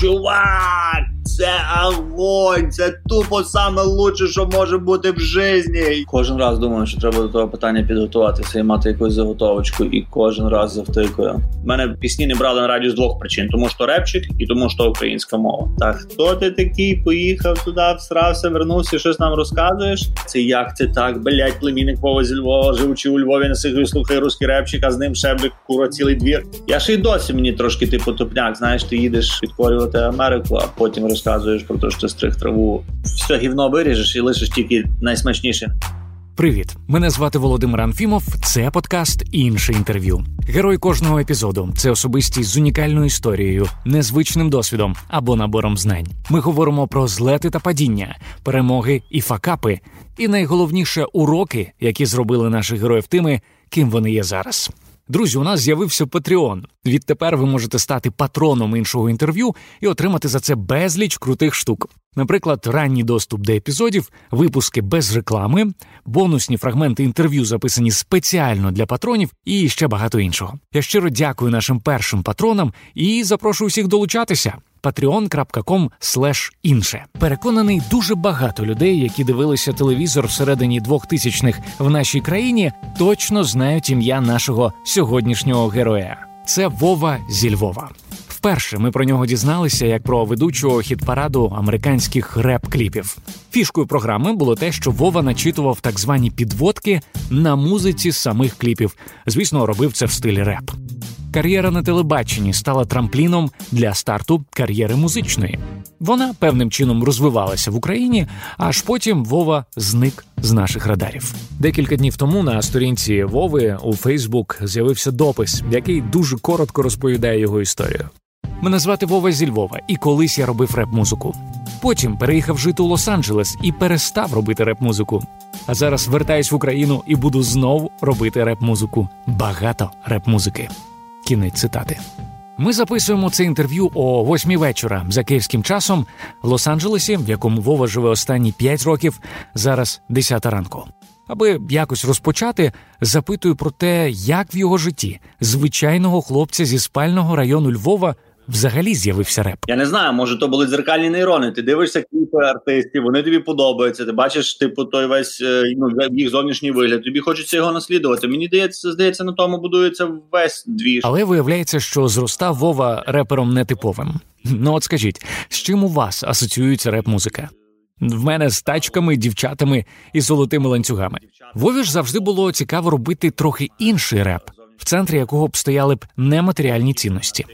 чувак, це огонь, це тупо саме лучше, що може бути в житті. Кожен раз думаю, що треба до того питання підготуватися і мати якусь заготовочку, і кожен раз завтикую. Мене пісні не брали на радіо з двох причин: тому що репчик і тому, що українська мова. Так хто ти такий? Поїхав туди, всрався, вернувся, щось нам розказуєш. Це як це так, блять, племінник Вова зі Львова, живучи у Львові, на слухає русський репчик, а з ним ще би кура цілий двір. Я ще й досі мені трошки типу топняк. Знаєш, ти їдеш підкорювати Америку, а потім розказуєш про те, що ти стриг траву. Все гівно виріжеш і лишиш тільки найсмачніше. Привіт, мене звати Володимир Анфімов. Це подкаст інше інтерв'ю. Герой кожного епізоду це особистість з унікальною історією, незвичним досвідом або набором знань. Ми говоримо про злети та падіння, перемоги і факапи, і найголовніше уроки, які зробили наших героїв тими, ким вони є зараз. Друзі, у нас з'явився Patreon. Відтепер ви можете стати патроном іншого інтерв'ю і отримати за це безліч крутих штук. Наприклад, ранній доступ до епізодів, випуски без реклами, бонусні фрагменти інтерв'ю, записані спеціально для патронів, і ще багато іншого. Я щиро дякую нашим першим патронам і запрошую всіх долучатися patreon.com інше. Переконаний, дуже багато людей, які дивилися телевізор всередині 2000-х в нашій країні, точно знають ім'я нашого сьогоднішнього героя. Це Вова зі Львова. Вперше ми про нього дізналися як про ведучого хіт-параду американських реп-кліпів. Фішкою програми було те, що Вова начитував так звані підводки на музиці самих кліпів. Звісно, робив це в стилі реп. Кар'єра на телебаченні стала трампліном для старту кар'єри музичної. Вона певним чином розвивалася в Україні, аж потім Вова зник з наших радарів. Декілька днів тому на сторінці Вови у Фейсбук з'явився допис, який дуже коротко розповідає його історію. Мене звати Вова зі Львова, і колись я робив реп-музику. Потім переїхав жити у Лос-Анджелес і перестав робити реп-музику. А зараз вертаюсь в Україну і буду знову робити реп-музику. Багато реп-музики. Кінець цитати. Ми записуємо це інтерв'ю о восьмій вечора за київським часом в Лос-Анджелесі, в якому Вова живе останні п'ять років, зараз десята ранку. Аби якось розпочати, запитую про те, як в його житті звичайного хлопця зі спального району Львова взагалі з'явився реп? Я не знаю, може то були дзеркальні нейрони. Ти дивишся кліпи артистів, вони тобі подобаються. Ти бачиш, типу, той весь е, ну, їх зовнішній вигляд. Тобі хочеться його наслідувати. Мені здається, здається, на тому будується весь двіж. Але виявляється, що зростав Вова репером нетиповим. Ну от скажіть, з чим у вас асоціюється реп-музика? В мене з тачками, дівчатами і золотими ланцюгами. Вові ж завжди було цікаво робити трохи інший реп, в центрі якого б стояли б нематеріальні цінності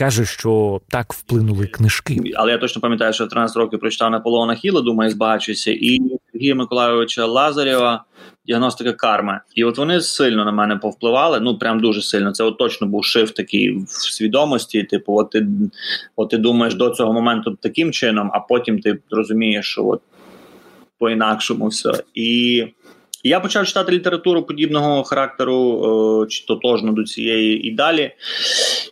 каже, що так вплинули книжки. Але я точно пам'ятаю, що в 13 років прочитав Наполеона Хіла, думаю, збагачуюся, і Сергія Миколайовича Лазарєва. Діагностика карми, і от вони сильно на мене повпливали. Ну прям дуже сильно. Це от точно був шиф такий в свідомості. Типу, от ти от ти думаєш до цього моменту таким чином, а потім ти розумієш, що от по інакшому все і. Я почав читати літературу подібного характеру, чи тотожно до цієї і далі,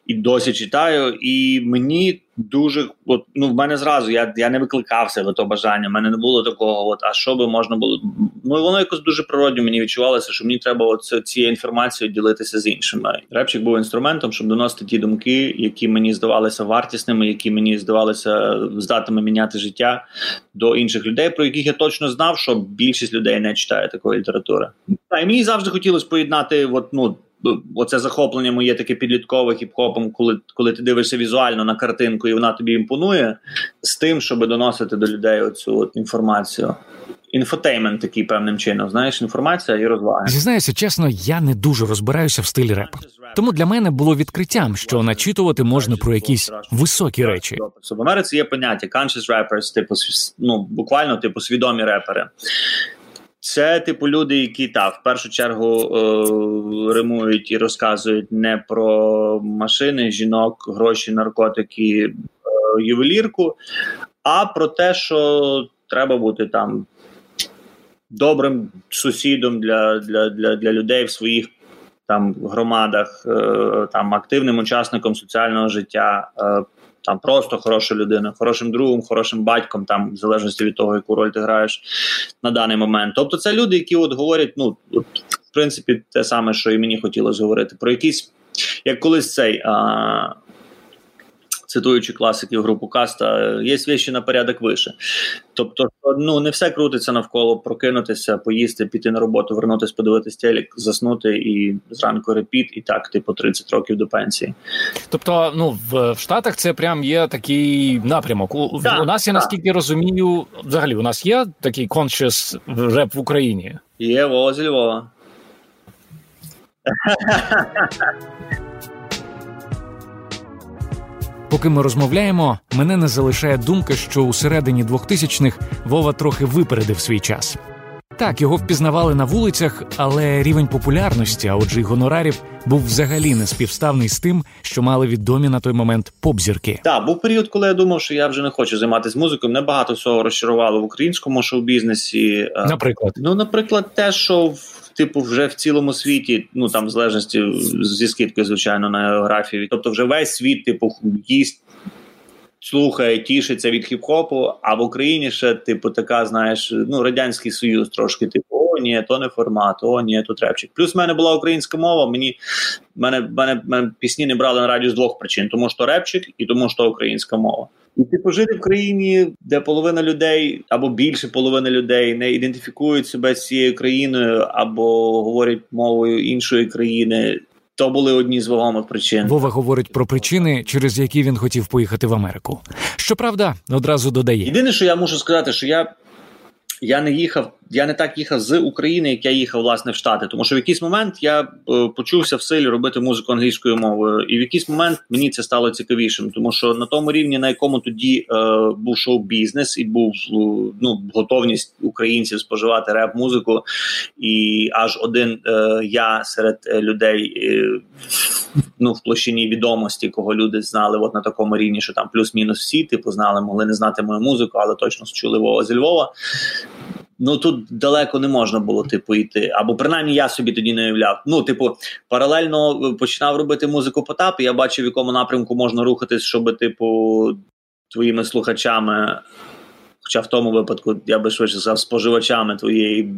і досі читаю. І мені дуже от, ну в мене зразу я я не викликав себе то бажання. в мене не було такого. От а що би можна було? Ну воно якось дуже природньо мені відчувалося, що мені треба от цією інформацією ділитися з іншими. Репчик був інструментом, щоб доносити ті думки, які мені здавалися вартісними, які мені здавалися здатними міняти життя до інших людей, про яких я точно знав, що більшість людей не читає такої літератури. А і мені завжди хотілося поєднати, от ну оце захоплення моє таке підліткове хіп-хопом, коли коли ти дивишся візуально на картинку і вона тобі імпонує, з тим, щоб доносити до людей оцю от інформацію. Infotainment такий певним чином, знаєш, інформація і розваги. Зізнаюся, чесно, я не дуже розбираюся в стилі репу. Тому для мене було відкриттям, що начитувати можна про якісь високі речі. В Америці є поняття conscious rappers, типу ну буквально типу свідомі репери. Це типу люди, які та в першу чергу е, римують і розказують не про машини, жінок, гроші, наркотики, е, ювелірку, а про те, що треба бути там добрим сусідом для для, для, для людей в своїх там громадах, е, там активним учасником соціального життя. Е, там просто хороша людина, хорошим другом, хорошим батьком, там в залежності від того, яку роль ти граєш на даний момент. Тобто, це люди, які от говорять, ну от, в принципі, те саме, що і мені хотілося говорити, про якісь, як колись цей. А, цитуючи класиків групу Каста, є вещі на порядок вище. Тобто, ну не все крутиться навколо прокинутися, поїсти, піти на роботу, вернутися, подивитись телек, заснути і зранку репіт, і так, типу, 30 років до пенсії. Тобто, ну в, в Штатах це прям є такий напрямок. У, так, у нас я наскільки розумію, взагалі у нас є такий conscious реп в Україні. Є Вова зі Львова. Поки ми розмовляємо, мене не залишає думка, що у середині 2000-х Вова трохи випередив свій час. Так, його впізнавали на вулицях, але рівень популярності, а отже, й гонорарів, був взагалі не співставний з тим, що мали відомі на той момент попзірки. Так, був період, коли я думав, що я вже не хочу займатися музикою. Мене багато всього розчарувало в українському шоу-бізнесі. Наприклад, ну, наприклад, те, що в типу, вже в цілому світі, ну там в залежності зі скидкою, звичайно, на географії, тобто, вже весь світ, типу, їсть слухає, тішиться від хіп-хопу, а в Україні ще, типу, така, знаєш, ну, Радянський Союз трошки, типу, о, ні, то не формат, о, ні, то трепчик. Плюс в мене була українська мова, мені мене, мене, мене пісні не брали на радіо з двох причин: тому що репчик і тому що українська мова. І типу жити в країні, де половина людей або більше половини людей не ідентифікують себе з цією країною, або говорять мовою іншої країни. То були одні з вагомих причин. Вова говорить про причини, через які він хотів поїхати в Америку. Щоправда, одразу додає. Єдине, що я можу сказати, що я я не їхав, я не так їхав з України, як я їхав власне в Штати. Тому що в якийсь момент я е, почувся в силі робити музику англійською мовою, і в якийсь момент мені це стало цікавішим, тому що на тому рівні, на якому тоді е, був шоу-бізнес і був ну готовність українців споживати реп-музику, і аж один е, я серед людей. Е, Ну, в площині відомості, кого люди знали, от на такому рівні, що там плюс-мінус всі, типу, знали, могли не знати мою музику, але точно чули Вова зі Львова. Ну тут далеко не можна було типу йти. Або принаймні я собі тоді не уявляв. Ну, типу, паралельно починав робити музику Потап, і я бачив, в якому напрямку можна рухатись, щоб, типу, твоїми слухачами. Хоча в тому випадку я би швидше сказав, споживачами твоєї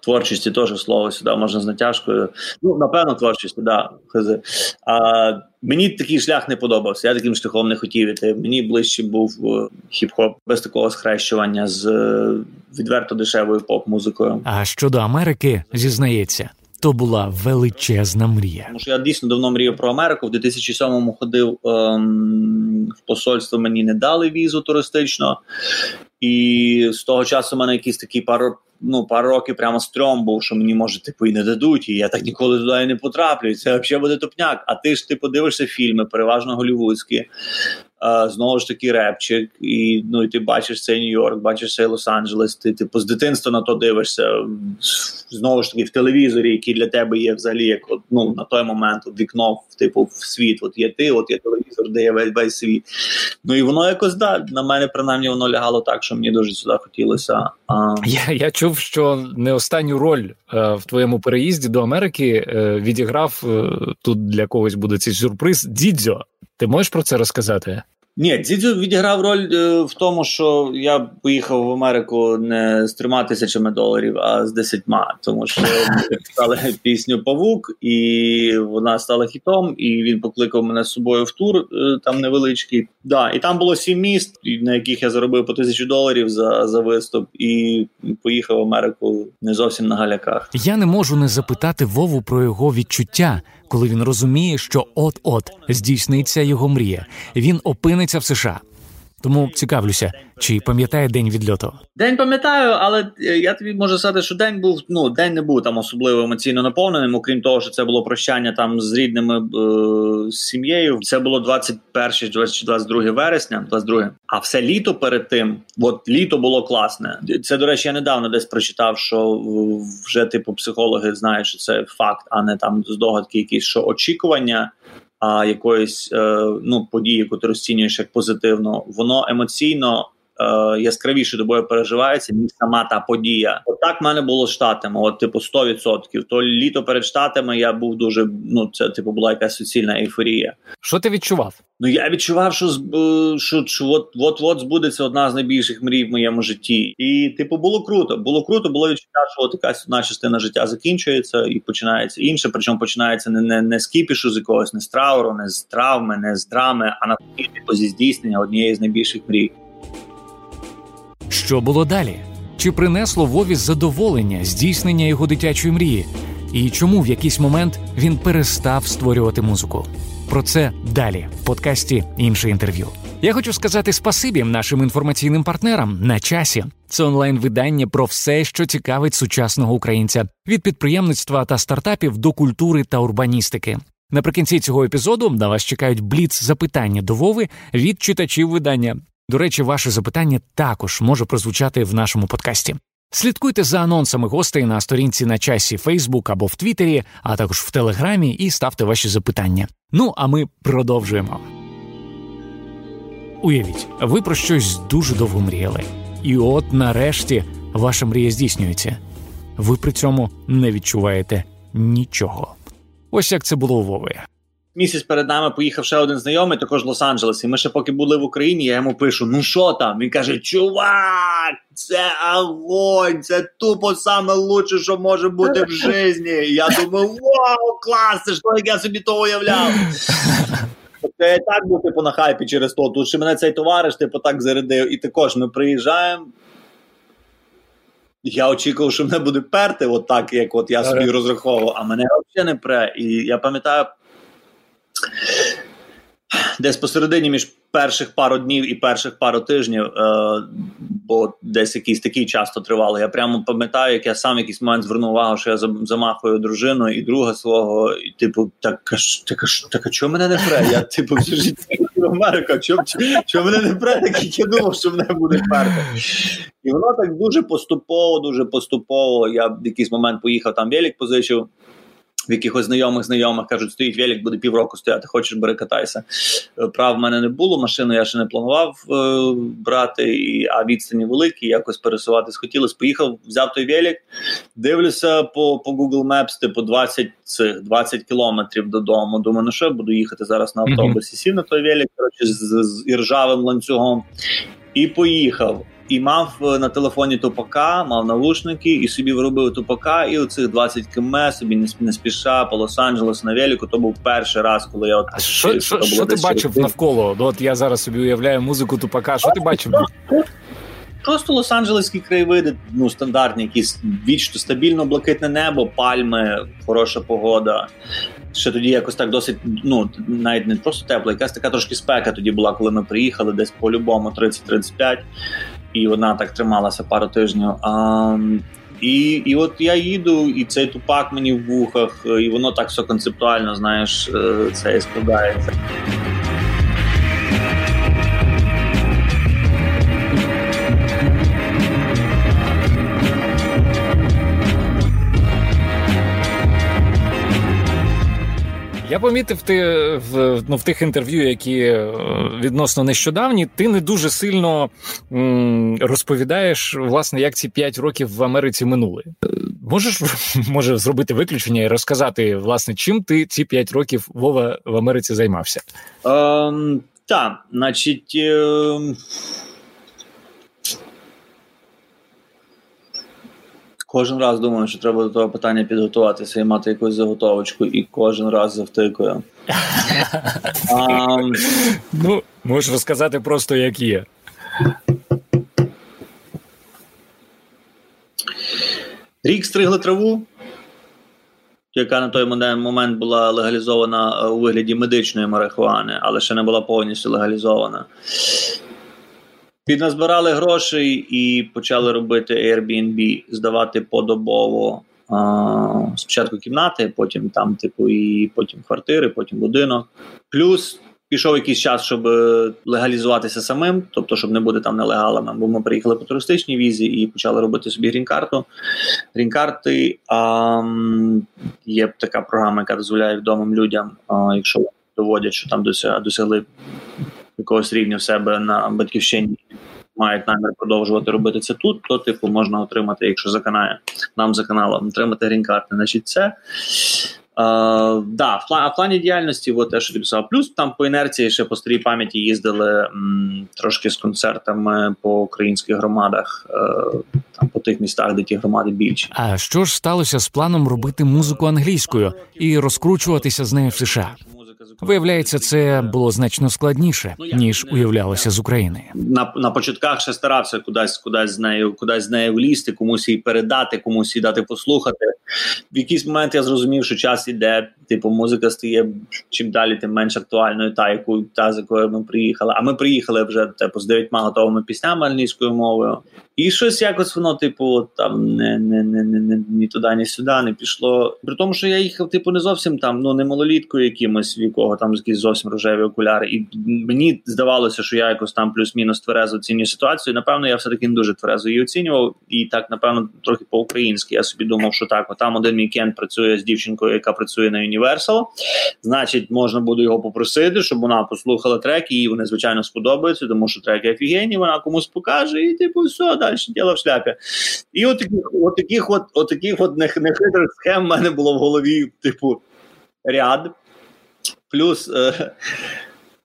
творчості теж слово сюди можна з натяжкою. Ну, напевно, творчості, да. А, Мені такий шлях не подобався. Я таким шляхом не хотів іти. Мені ближче був е, хіп-хоп без такого схрещування з е, відверто дешевою поп-музикою. А щодо Америки, зізнається. То була величезна мрія. Тому що я дійсно давно мріяв про Америку. В 2007-му ходив ем, в посольство. Мені не дали візу туристично, і з того часу в мене якийсь такий пару ну, пару років прямо стрьом був, що мені може типу і не дадуть, і я так ніколи туди не потраплю. Це взагалі буде топняк. А ти ж ти подивишся фільми, переважно голівудські, знову ж таки репчик, і ну і ти бачиш цей Нью-Йорк, бачиш цей Лос-Анджелес. Ти типу з дитинства на то дивишся знову ж таки в телевізорі, який для тебе є взагалі, як от, ну на той момент от, вікно типу в світ. От є ти, от є телевізор, де є весь весь світ. Ну і воно якось да на мене принаймні воно лягало так, що мені дуже сюди хотілося. А... Я я чув, що не останню роль е, в твоєму переїзді до Америки е, відіграв е, тут для когось буде цей сюрприз. Дідзьо. Ти можеш про це розказати? Ні, Дзідзю відіграв роль е, в тому, що я поїхав в Америку не з трьома тисячами доларів, а з десятьма. Тому що писали пісню Павук, і вона стала хітом. І він покликав мене з собою в тур е, там невеличкий. Да, І там було сім міст, на яких я заробив по тисячу доларів за за виступ, і поїхав в Америку не зовсім на галяках. Я не можу не запитати Вову про його відчуття коли він розуміє, що от-от здійсниться його мрія. Він опиниться в США. Тому цікавлюся, чи пам'ятає день відльоту? День пам'ятаю, але е, я тобі можу сказати, що день був ну день не був там особливо емоційно наповненим. Окрім того, що це було прощання там з рідними е, сім'єю. Це було 21 22 вересня, 22. А все літо перед тим, от літо було класне. Це до речі, я недавно десь прочитав, що вже типу психологи знають, що це факт, а не там здогадки, якісь що очікування а якоїсь е, ну події, яку ти розцінюєш як позитивно, воно емоційно е, яскравіше тобою переживається, ніж сама та подія. Отак От в мене було з штатами. От, типу, 100%. То літо перед штатами я був дуже. Ну, це типу була якась суцільна ейфорія. Що ти відчував? Ну я відчував, що що, що от от от збудеться одна з найбільших мрій в моєму житті, і типу було круто. Було круто, було відчуття, що от якась одна частина життя закінчується і починається інше. Причому починається не не, не з кіпішу, з якогось не з трауру, не з травми, не з драми, а на типу, зі здійснення однієї з найбільших мрій. Що було далі? Чи принесло Вові задоволення здійснення його дитячої мрії? І чому в якийсь момент він перестав створювати музику? Про це далі в подкасті інше інтерв'ю. Я хочу сказати спасибі нашим інформаційним партнерам на часі. Це онлайн-видання про все, що цікавить сучасного українця від підприємництва та стартапів до культури та урбаністики. Наприкінці цього епізоду на вас чекають бліц запитання до Вови від читачів видання. До речі, ваше запитання також може прозвучати в нашому подкасті. Слідкуйте за анонсами гостей на сторінці на часі Facebook або в Твіттері, а також в Телеграмі, і ставте ваші запитання. Ну а ми продовжуємо. Уявіть, ви про щось дуже довго мріяли. І от нарешті ваша мрія здійснюється. Ви при цьому не відчуваєте нічого. Ось як це було у Вови місяць перед нами поїхав ще один знайомий, також в Лос-Анджелесі. Ми ще поки були в Україні, я йому пишу: ну що там? Він каже: Чувак, це огонь, це тупо саме лучше, що може бути в житті. Я думаю, вау, клас, це ж як я собі то уявляв. Тобто я так був типу на хайпі через то. Тут ще мене цей товариш, типу, так зарядив. І також ми приїжджаємо. Я очікував, що мене буде перти, от так, як от я собі розраховував, а мене взагалі не пре. І я пам'ятаю, Десь посередині між перших пару днів і перших пару тижнів, е, бо десь якийсь такий часто тривало. Я прямо пам'ятаю, як я сам в якийсь момент звернув увагу, що я замахую дружину і друга свого, і типу, так так, так а чого мене не пре? Я типу всю життя чого, чого мене не пре, так як я думав, що мене буде перти. І воно так дуже поступово, дуже поступово. Я в якийсь момент поїхав там велик позичив в якихось знайомих знайомих кажуть, стоїть велик, буде півроку стояти, хочеш бери катайся. Е, прав в мене не було, машину я ще не планував е, брати, і, а відстані великі, якось пересуватись хотілося. Поїхав, взяв той велик, дивлюся по по Google Maps, типу 20 цих 20 кілометрів додому. Думаю, ну що буду їхати зараз на автобусі. Сів на той велик, коротше, з, з іржавим ланцюгом. І поїхав і мав е, на телефоні тупака, мав навушники, і собі виробив тупака, і оцих 20 км собі не, спіша по Лос-Анджелесу на велику. То був перший раз, коли я от а що, що, що ти бачив через... навколо? Ну, от я зараз собі уявляю музику тупака. Що ти бачив? Просто лос-анджелеські краєвиди, ну стандартні, якісь вічно стабільно блакитне небо, пальми, хороша погода. Ще тоді якось так досить, ну навіть не просто тепло, якась така трошки спека тоді була, коли ми приїхали, десь по-любому 30-35 і вона так трималася пару тижнів. А, І і от я їду, і цей тупак мені в вухах, і воно так все концептуально, знаєш, е, це складається. Я помітив ти в ну, в тих інтерв'ю, які е, відносно нещодавні, ти не дуже сильно м, розповідаєш, власне, як ці п'ять років в Америці минули. Можеш може зробити виключення і розказати, власне, чим ти ці п'ять років Вова в Америці займався? Ем, Так, значить. Е... Кожен раз думаю, що треба до того питання підготуватися і мати якусь заготовочку, і кожен раз завтикую. Ну, можеш розказати просто, як є. Рік стригли траву, яка на той момент була легалізована у вигляді медичної марихуани, але ще не була повністю легалізована. Підназбирали грошей і почали робити Airbnb, здавати подобово. А, спочатку кімнати, потім там, типу, і потім квартири, потім будинок. Плюс пішов якийсь час, щоб легалізуватися самим, тобто, щоб не бути там нелегалами. Бо ми приїхали по туристичній візі і почали робити собі грін-карту. Грін-карти а, є така програма, яка дозволяє відомим людям, а, якщо доводять, що там досягли якогось рівня в себе на батьківщині мають намір продовжувати робити це тут, то типу можна отримати, якщо заканає нам за каналом, отримати грін-карти. Значить, це Uh, да, в плані, в плані діяльності, от те, що ти писав. Плюс там по інерції ще по старій пам'яті їздили м, трошки з концертами по українських громадах, uh, там по тих містах, де ті громади більші. А що ж сталося з планом робити музику англійською і розкручуватися з нею в США? Виявляється, це було значно складніше ніж уявлялося з України. На на початках ще старався кудись, кудись з нею, кудись з нею влізти, комусь її передати, комусь її дати послухати. В якийсь момент я зрозумів, що час іде. Типу, музика стає чим далі, тим менш актуальною, та яку та з якою ми приїхали. А ми приїхали вже типу з дев'ятьма готовими піснями англійською мовою. І щось якось воно, типу, там не не, не, не, ні туди, ні сюди не пішло. При тому, що я їхав, типу, не зовсім там, ну не малоліткою якимось, в якого там якісь зовсім рожеві окуляри. І мені здавалося, що я якось там плюс-мінус тверезо оцінюю ситуацію. Напевно, я все таки не дуже тверезо її оцінював. І так, напевно, трохи по-українськи. Я собі думав, що так, там один мій працює з дівчинкою, яка працює на Universal. Значить, можна буде його попросити, щоб вона послухала треки, і вони звичайно сподобаються, тому що треки офігенні, вона комусь покаже, і типу, все, далі діло в шляпі. І от таких от таких от нехитрих схем в мене було в голові, типу, ряд. Плюс. Е,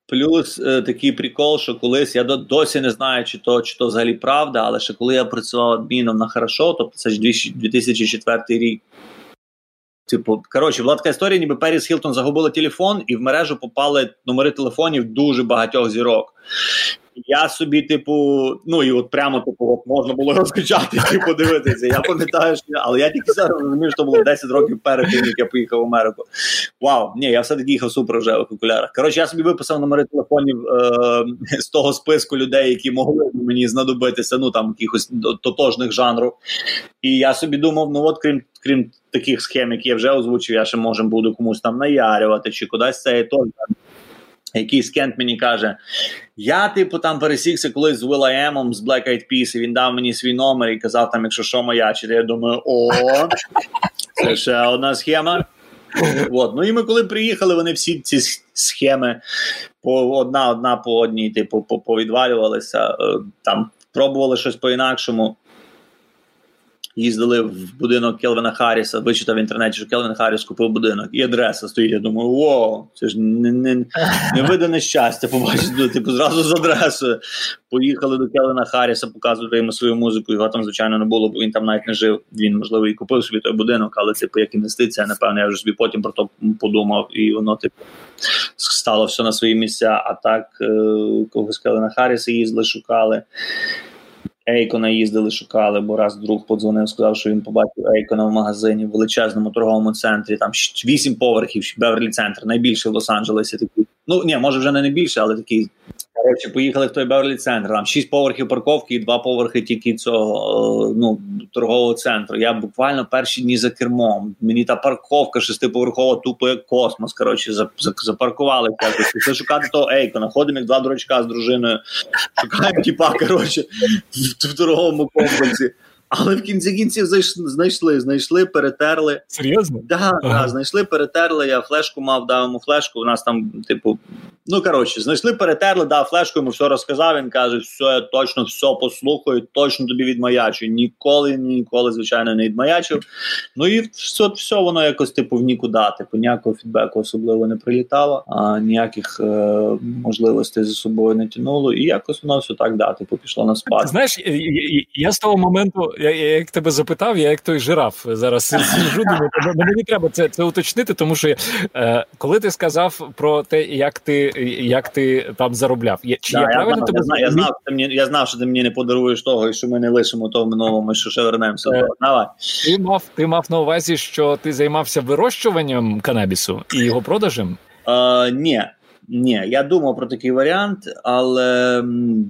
Плюс е, такий прикол, що колись я досі не знаю, чи то чи то взагалі правда, але ще коли я працював адміном на хорошо, тобто це ж 2004 рік. Типу, коротше, була така історія, ніби Періс Хілтон загубила телефон, і в мережу попали номери телефонів дуже багатьох зірок. Я собі, типу, ну і от прямо типу, от можна було розкачати і подивитися. Я пам'ятаю, що але я тільки зараз розумію, що було 10 років перед тим, як я поїхав в Америку. Вау, ні, я все таки їхав супер рожевих окулярах. Коротше, я собі виписав номери телефонів е, з того списку людей, які могли мені знадобитися, ну там якихось тотожних жанрів. І я собі думав, ну от крім крім таких схем, які я вже озвучив, я ще може буду комусь там наярювати, чи кудись це і то. Якийсь кент мені каже, я, типу, там пересікся колись з Will.i.am, з Black Eyed Peas, і він дав мені свій номер і казав, там, якщо що моя, чи я думаю, о, це ще одна схема. От. Ну і ми коли приїхали, вони всі ці схеми по одна одна по одній, типу, повідвалювалися, е, там пробували щось по-інакшому їздили в будинок Келвина Харріса, вичитав в інтернеті, що Келвін Харріс купив будинок, і адреса стоїть. Я думаю, о, це ж не не, невидане щастя. Побачити, ну, типу, зразу з адресою. Поїхали до Келвина Харріса, показувати йому свою музику. Його там, звичайно, не було, бо він там навіть не жив. Він, можливо, і купив собі той будинок, але типу, як інвестиція, напевно, я вже собі потім про то подумав, і воно, типу, стало все на свої місця. А так, е, когось Келвина Харріса їздили, шукали. Ейкона їздили, шукали, бо раз друг подзвонив, сказав, що він побачив Ейкона в магазині в величезному торговому центрі. Там вісім поверхів, Беверлі центр, найбільший в Лос-Анджелесі. Такий. Ну ні, може вже не найбільше, але такий Коротше, поїхали в той Беверлі центр. Там шість поверхів парковки і два поверхи тільки цього е, ну, торгового центру. Я буквально перші дні за кермом. Мені та парковка шестиповерхова, тупо як космос. Коротше, запаркували Це шукати того Ейкона. Ходимо як два дурачка з дружиною. Шукаємо тіпа, коротше, в торговому комплексі. Але в кінці кінців знайшли, знайшли, перетерли. Серйозно? Да, ага. да, знайшли, перетерли. Я флешку мав, дав йому флешку. У нас там, типу, ну коротше, знайшли, перетерли, дав флешку, йому все розказав. Він каже, все, я точно все послухаю, точно тобі відмаячу. Ніколи, ніколи, звичайно, не відмаячив. Ну і все, все воно якось типу в нікуди. Типу, ніякого фідбеку особливо не прилітало, а ніяких е- можливостей за собою не тянуло. І якось воно все так да, типу, пішло на спад. Знаєш, я, я, я з того моменту я, я як тебе запитав, я як той жираф зараз сиджу, думаю, мені треба це це уточнити, тому що е, коли ти сказав про те, як ти як ти там заробляв, чи да, я правильно знав, тебе я знав, я знав, ти мені я знав, що ти мені не подаруєш того, і що ми не лишимо того минулого, що ще вернемося. Е, Давай. Ти мав ти мав на увазі, що ти займався вирощуванням канабісу і його продажем? Е, ні. Ні, я думав про такий варіант, але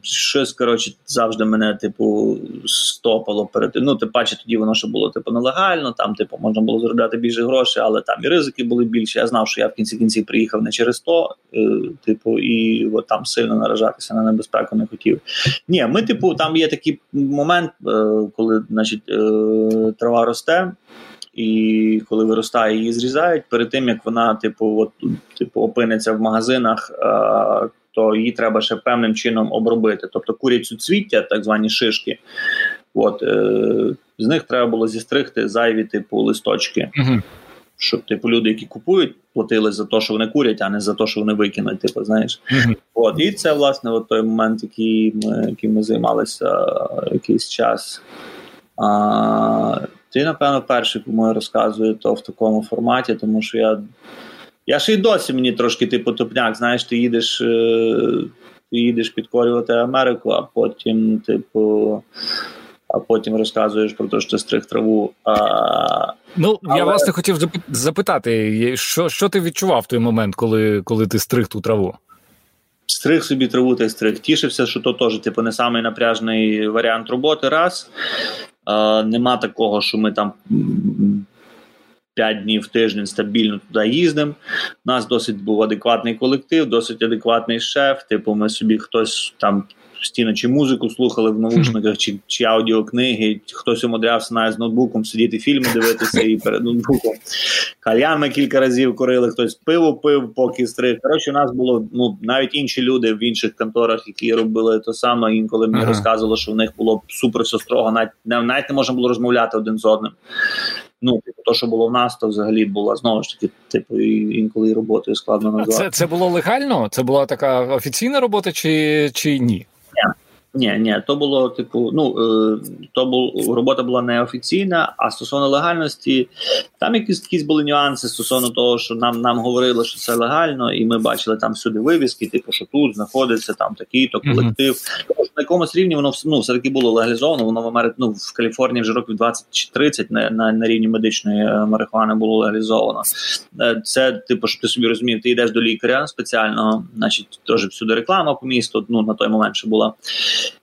щось коротше завжди мене, типу, стопало перед ну, тим паче тоді воно ще було типу нелегально. Там, типу, можна було заробляти більше грошей, але там і ризики були більші. Я знав, що я в кінці кінці приїхав не через то, е, типу, і от там сильно наражатися на небезпеку не хотів. Ні, ми, типу, там є такий момент, е, коли, значить, е, трава росте і коли виростає, її зрізають перед тим як вона, типу, от типу, опиниться в магазинах. то її треба ще певним чином обробити. Тобто курять суцвіття, так звані шишки. От е, з них треба було зістригти зайві типу листочки. Угу. Щоб типу люди, які купують, платили за те, що вони курять, а не за те, що вони викинуть. Типу, знаєш, mm-hmm. от і це власне от той момент, який ми яким ми займалися якийсь час. А, Ти, напевно, перший кому я розказую то в такому форматі, тому що я я ще й досі мені трошки типу топняк. Знаєш, ти їдеш, е, ти їдеш підкорювати Америку, а потім, типу а потім розказуєш про те, що стриг траву. А... Ну Але... я власне хотів запитати, що що ти відчував в той момент, коли коли ти стриг ту траву? Стриг собі траву та стриг. Тішився, що то теж типу, не самий напряжний варіант роботи. Раз Е, нема такого, що ми там. П'ять днів в тиждень стабільно туди їздимо. У нас досить був адекватний колектив, досить адекватний шеф. Типу, ми собі хтось там постійно чи музику слухали в навушниках, чи чи аудіокниги. Хтось умудрявся навіть з ноутбуком сидіти фільми, дивитися і перед ноутбуком. Кальян кілька разів курили, хтось пиво пив, поки стриг. Коротше, у нас було ну навіть інші люди в інших конторах, які робили те саме. Інколи мені ага. розказували, що в них було супер все строго, навіть навіть не можна було розмовляти один з одним. Ну, типу, то, що було в нас, то взагалі була знову ж таки, типу, інколи роботою складно назвати. Це це було легально? Це була така офіційна робота, чи, чи ні? Ні, ні, то було типу, ну е, то був робота була неофіційна. А стосовно легальності, там якісь якісь були нюанси стосовно того, що нам нам говорили, що це легально, і ми бачили там всюди вивіски, типу, що тут знаходиться там такий то колектив. Mm-hmm. на якомусь рівні воно ну, все таки було легалізовано. Воно в Америці, ну, в Каліфорнії вже років 20 чи 30 на на, на рівні медичної е, марихуани було легалізовано. Е, це типу, щоб ти собі розумів, ти йдеш до лікаря спеціального, значить теж всюди реклама по місту. Ну на той момент ще була.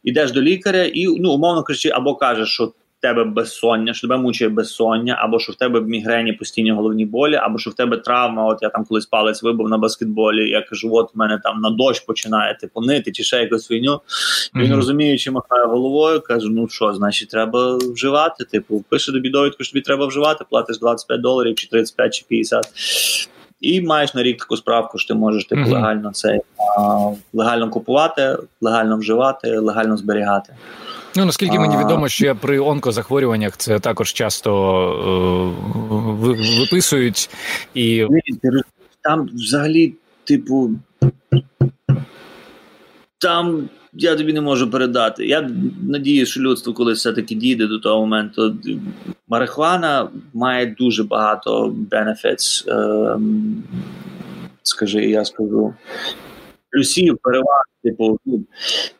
Ідеш до лікаря, і ну умовно кажучи, або кажеш, що тебе безсоння, що тебе мучує безсоння, або що в тебе мігрені постійні головні болі, або що в тебе травма. От я там колись палець вибив на баскетболі. Я кажу, от в мене там на дощ починає типу нити чи ще якусь фігню. Mm-hmm. Він розуміючи, махає головою, каже: ну що, значить, треба вживати. Типу, пише тобі довідку, що тобі треба вживати, платиш 25 доларів, чи 35, чи 50. І маєш на рік таку справку, що ти можеш типу, mm-hmm. легально це легально купувати, легально вживати, легально зберігати. Ну наскільки мені відомо, що при онкозахворюваннях це також часто е, виписують і там взагалі, типу, там я тобі не можу передати. Я надію, що людство, коли все-таки дійде до того моменту, марихуана має дуже багато benefits, е, скажи, я скажу. Плюсів, переваг, типу, ну,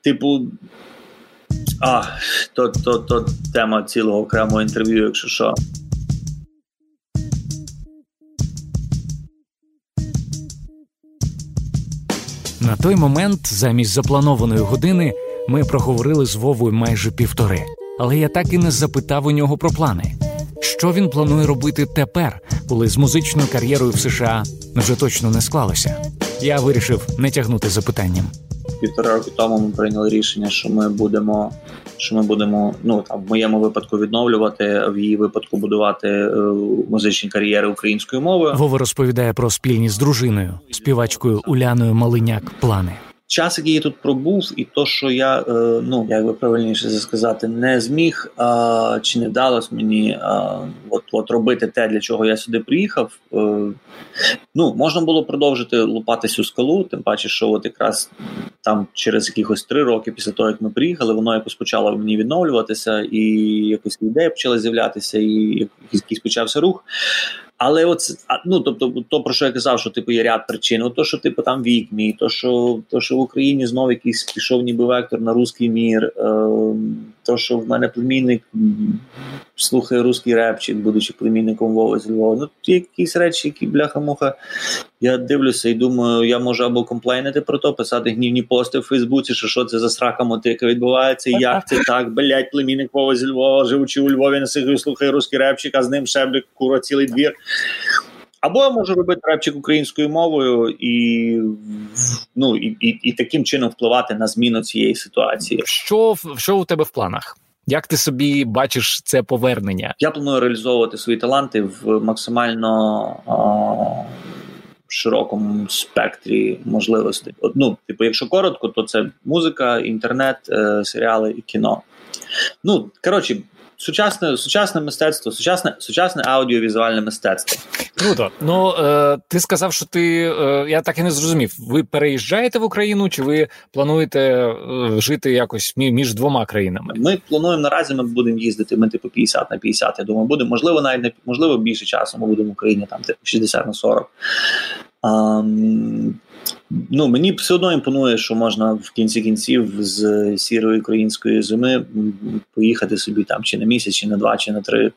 типу, а, то, то, то тема цілого окремого інтерв'ю, якщо що. На той момент, замість запланованої години, ми проговорили з Вовою майже півтори. Але я так і не запитав у нього про плани. Що він планує робити тепер, коли з музичною кар'єрою в США вже точно не склалося? Я вирішив не тягнути запитанням півтора року тому ми прийняли рішення, що ми будемо, що ми будемо ну там в моєму випадку відновлювати, в її випадку будувати е, музичні кар'єри українською мовою. Вова розповідає про спільні з дружиною, співачкою Уляною Малиняк. Плани час, який я тут пробув, і то, що я е, ну як би правильніше сказати, не зміг а, чи не вдалося мені а, от от робити те, для чого я сюди приїхав. Е, ну можна було продовжити лупати цю скалу, тим паче, що от якраз там через якихось три роки після того, як ми приїхали, воно якось почало мені відновлюватися, і якось ідея почала з'являтися, і якийсь почався рух. Але от ну тобто, то про що я казав, що типу є ряд причин. То, що типу там вік мій, то що то, що в Україні знову якийсь пішов, ніби вектор на русський мір, е, то що в мене племінник слухає русський репчик, будучи племінником Вови з Львова. Ну якісь речі, які бляха-муха. Я дивлюся і думаю, я можу або комплейнити про то, писати гнівні пости в Фейсбуці, що що це за срака мотика відбувається, як це так, блять, племінник Вова з Львова, живучи у Львові, на слухає русський репчик, а з ним шеблік кура цілий двір. Або я можу робити репчик українською мовою і ну, і, і, і таким чином впливати на зміну цієї ситуації. Що що у тебе в планах? Як ти собі бачиш це повернення? Я планую реалізовувати свої таланти в максимально широкому спектрі можливостей. От, ну, типу, якщо коротко, то це музика, інтернет, е, серіали і кіно. Ну коротше, сучасне сучасне мистецтво, сучасне сучасне аудіовізуальне мистецтво. Круто. Ну е, ти сказав, що ти е, я так і не зрозумів. Ви переїжджаєте в Україну, чи ви плануєте е, жити якось між двома країнами? Ми плануємо наразі. Ми будемо їздити. Ми типу 50 на 50, Я думаю, буде можливо, навіть не можливо більше часу. Ми будемо в Україні там типу 60 на 40. Um, Ну, мені все одно імпонує, що можна в кінці кінців з сірої української зими поїхати собі там чи на місяць, чи на два, чи на три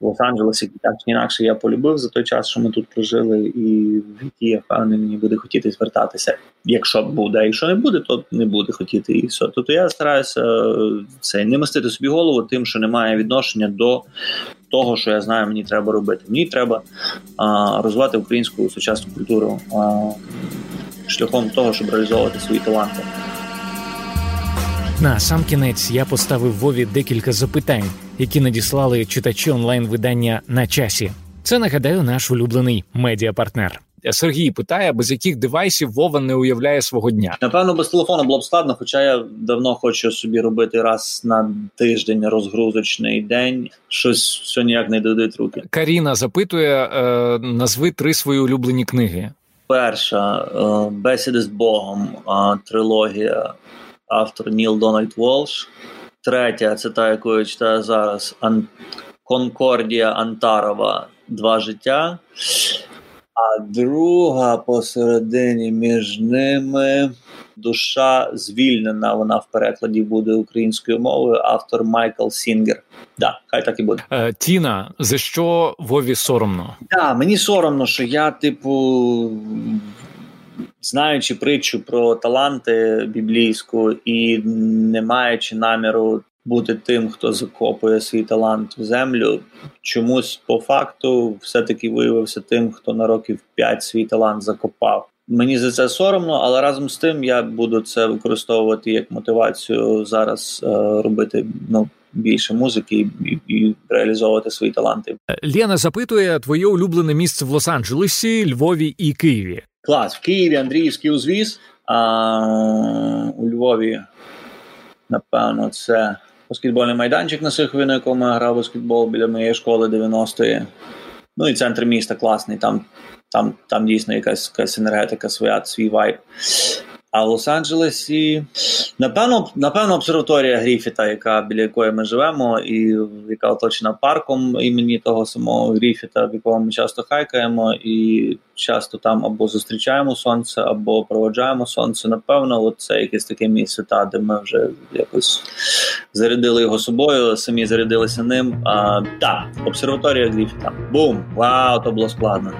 в Лос-Анджелес, який так чи інакше я полюбив за той час, що ми тут прожили, і в який я впевнений, мені буде хотіти звертатися. Якщо буде, а якщо не буде, то не буде хотіти і все. Тобто я стараюся це не мастити собі голову тим, що немає відношення до того, що я знаю, мені треба робити. Мені треба а, розвивати українську сучасну культуру а, шляхом того, щоб реалізовувати свої таланти. На сам кінець я поставив Вові декілька запитань, які надіслали читачі онлайн-видання на часі. Це нагадаю наш улюблений медіапартнер. Сергій питає, без яких девайсів Вова не уявляє свого дня. Напевно, без телефону було б складно, хоча я давно хочу собі робити раз на тиждень розгрузочний день. Щось все ніяк не дадуть руки. Каріна запитує: е, назви три свої улюблені книги. Перша е, бесіди з Богом, е, трилогія, автор Ніл Дональд Волш. Третя це та, яку я читаю зараз. Конкордія Антарова. Два життя. А друга посередині між ними душа звільнена. Вона в перекладі буде українською мовою. Автор Майкл Сінгер. Да, хай так і буде. Е, Тіна, за що Вові соромно? Да, мені соромно, що я, типу, знаючи притчу про таланти біблійську і не маючи наміру бути тим, хто закопує свій талант в землю, чомусь по факту все-таки виявився тим, хто на років 5 свій талант закопав. Мені за це соромно, але разом з тим я буду це використовувати як мотивацію зараз е, робити ну. Більше музики і, і реалізовувати свої таланти. Лена запитує твоє улюблене місце в Лос-Анджелесі, Львові і Києві. Клас в Києві Андріївський узвіз, а у Львові, напевно, це баскетбольний майданчик на Сихові, на якому я грав баскетбол біля моєї школи 90-ї. Ну і центр міста класний. Там там, там дійсно якась якась енергетика, своя, свій вайб. А в Лос-Анджелесі, напевно, напевно, обсерваторія Гріфіта, яка біля якої ми живемо, і яка оточена парком імені того самого Гріфіта, в якому ми часто хайкаємо, і часто там або зустрічаємо сонце, або проводжаємо сонце. Напевно, от це якесь таке місце, та де ми вже якось зарядили його собою, самі зарядилися ним. А, Так, обсерваторія Гріфіта. Бум! Вау, то було складно.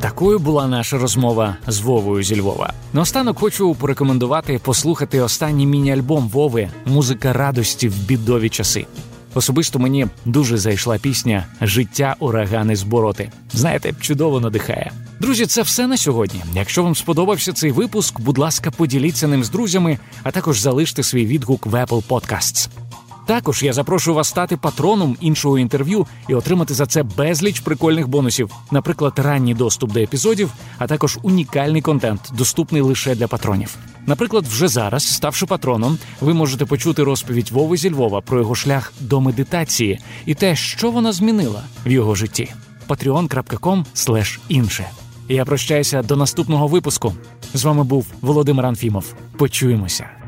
Такою була наша розмова з Вовою зі Львова. Наостанок хочу порекомендувати послухати останній міні-альбом Вови Музика радості в бідові часи. Особисто мені дуже зайшла пісня Життя урагани збороти. Знаєте, чудово надихає. Друзі, це все на сьогодні. Якщо вам сподобався цей випуск, будь ласка, поділіться ним з друзями, а також залиште свій відгук в Apple Podcasts. Також я запрошую вас стати патроном іншого інтерв'ю і отримати за це безліч прикольних бонусів, наприклад, ранній доступ до епізодів, а також унікальний контент, доступний лише для патронів. Наприклад, вже зараз, ставши патроном, ви можете почути розповідь Вови зі Львова про його шлях до медитації і те, що вона змінила в його житті. patreon.com інше. Я прощаюся до наступного випуску. З вами був Володимир Анфімов. Почуємося.